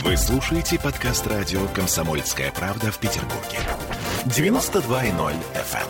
Вы слушаете подкаст радио «Комсомольская правда» в Петербурге. 92.0 FM.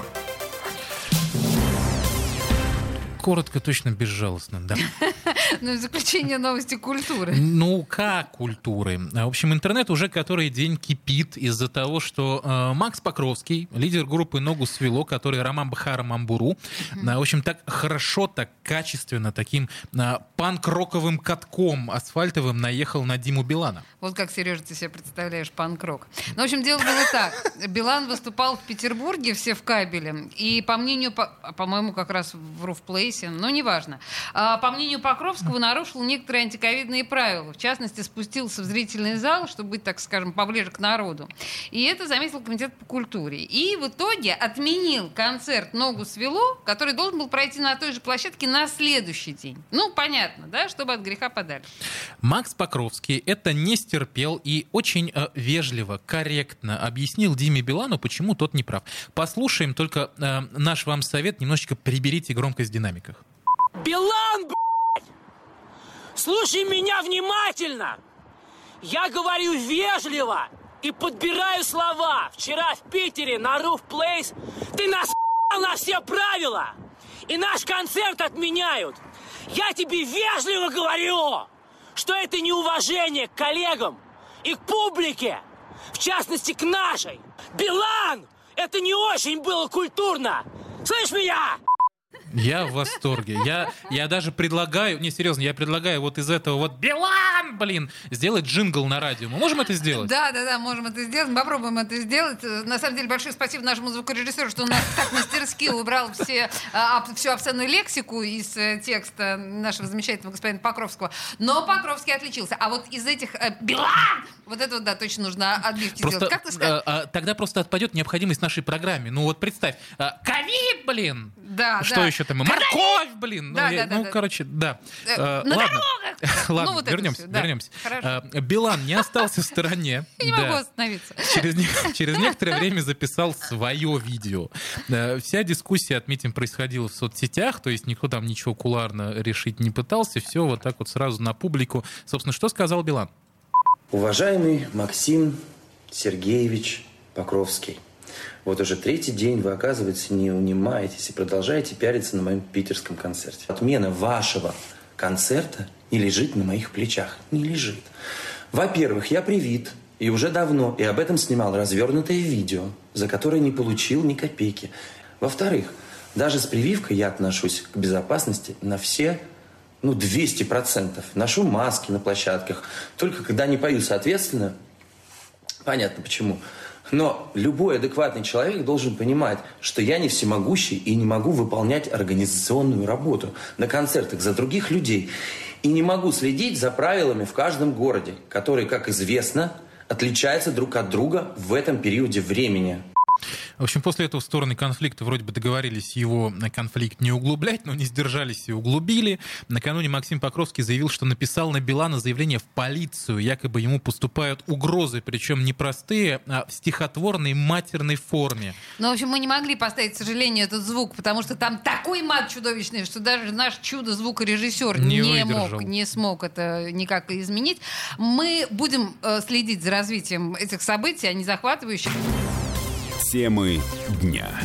Коротко, точно, безжалостно, да. Ну, заключение новости культуры. Ну, как культуры? В общем, интернет уже который день кипит из-за того, что э, Макс Покровский, лидер группы «Ногу свело», который Роман Бахара Мамбуру, э, в общем, так хорошо, так качественно, таким э, панк-роковым катком асфальтовым наехал на Диму Билана. Вот как, Сережа, ты себе представляешь панк-рок. Ну, в общем, дело было так. Билан выступал в Петербурге, все в кабеле, и по мнению, по- по-моему, как раз в Руфплейсе, но неважно, А, по мнению Покровского, нарушил некоторые антиковидные правила. В частности, спустился в зрительный зал, чтобы быть, так скажем, поближе к народу. И это заметил комитет по культуре. И в итоге отменил концерт «Ногу свело», который должен был пройти на той же площадке на следующий день. Ну, понятно, да, чтобы от греха подальше. Макс Покровский это не стерпел и очень э, вежливо, корректно объяснил Диме Билану, почему тот не прав. Послушаем только э, наш вам совет, немножечко приберите громкость в динамиках. Билан, блядь! Слушай меня внимательно! Я говорю вежливо и подбираю слова. Вчера в Питере на Roof Place ты нас на все правила. И наш концерт отменяют. Я тебе вежливо говорю, что это неуважение к коллегам и к публике. В частности, к нашей. Билан! Это не очень было культурно. Слышь меня? Я в восторге. Я, я даже предлагаю, не серьезно, я предлагаю вот из этого вот Билан, блин, сделать джингл на радио. Мы можем это сделать? Да, да, да, можем это сделать. Попробуем это сделать. На самом деле, большое спасибо нашему звукорежиссеру, что он нас так мастерски убрал все, а, об- всю обсценную лексику из э, текста нашего замечательного господина Покровского. Но Покровский отличился. А вот из этих э, Билан! Вот это вот, да, точно нужно отбивки Просто, сделать. Как ты сказал? э, тогда просто отпадет необходимость нашей программе. Ну вот представь, ковид, блин! Да, Что да. еще там? Когда Морковь, блин! Да, ну, я- да, да, ну, да. короче, да. Э, Э, на ладно. дорогах! Ладно, Ну, вернемся, да. вернемся. Хорошо. Э, Билан не остался в стороне. Я не Да. могу остановиться. Через некоторое время записал свое видео. Э, Вся дискуссия, отметим, происходила в соцсетях, то есть никто там ничего куларно решить не пытался, все вот так вот сразу на публику. Собственно, что сказал Билан? Уважаемый Максим Сергеевич Покровский, вот уже третий день вы, оказывается, не унимаетесь и продолжаете пиариться на моем питерском концерте. Отмена вашего концерта не лежит на моих плечах. Не лежит. Во-первых, я привит, и уже давно, и об этом снимал развернутое видео, за которое не получил ни копейки. Во-вторых, даже с прививкой я отношусь к безопасности на все ну, 200%. Ношу маски на площадках. Только когда не пою, соответственно, понятно почему. Но любой адекватный человек должен понимать, что я не всемогущий и не могу выполнять организационную работу на концертах за других людей. И не могу следить за правилами в каждом городе, которые, как известно, отличаются друг от друга в этом периоде времени. В общем, после этого стороны конфликта вроде бы договорились его на конфликт не углублять, но не сдержались и углубили. Накануне Максим Покровский заявил, что написал на Билана заявление в полицию. Якобы ему поступают угрозы, причем не простые, а в стихотворной матерной форме. Ну, в общем, мы не могли поставить, к сожалению, этот звук, потому что там такой мат чудовищный, что даже наш чудо-звукорежиссер Не не, выдержал. мог, не смог это никак изменить. Мы будем э, следить за развитием этих событий, они захватывающие. Темы дня.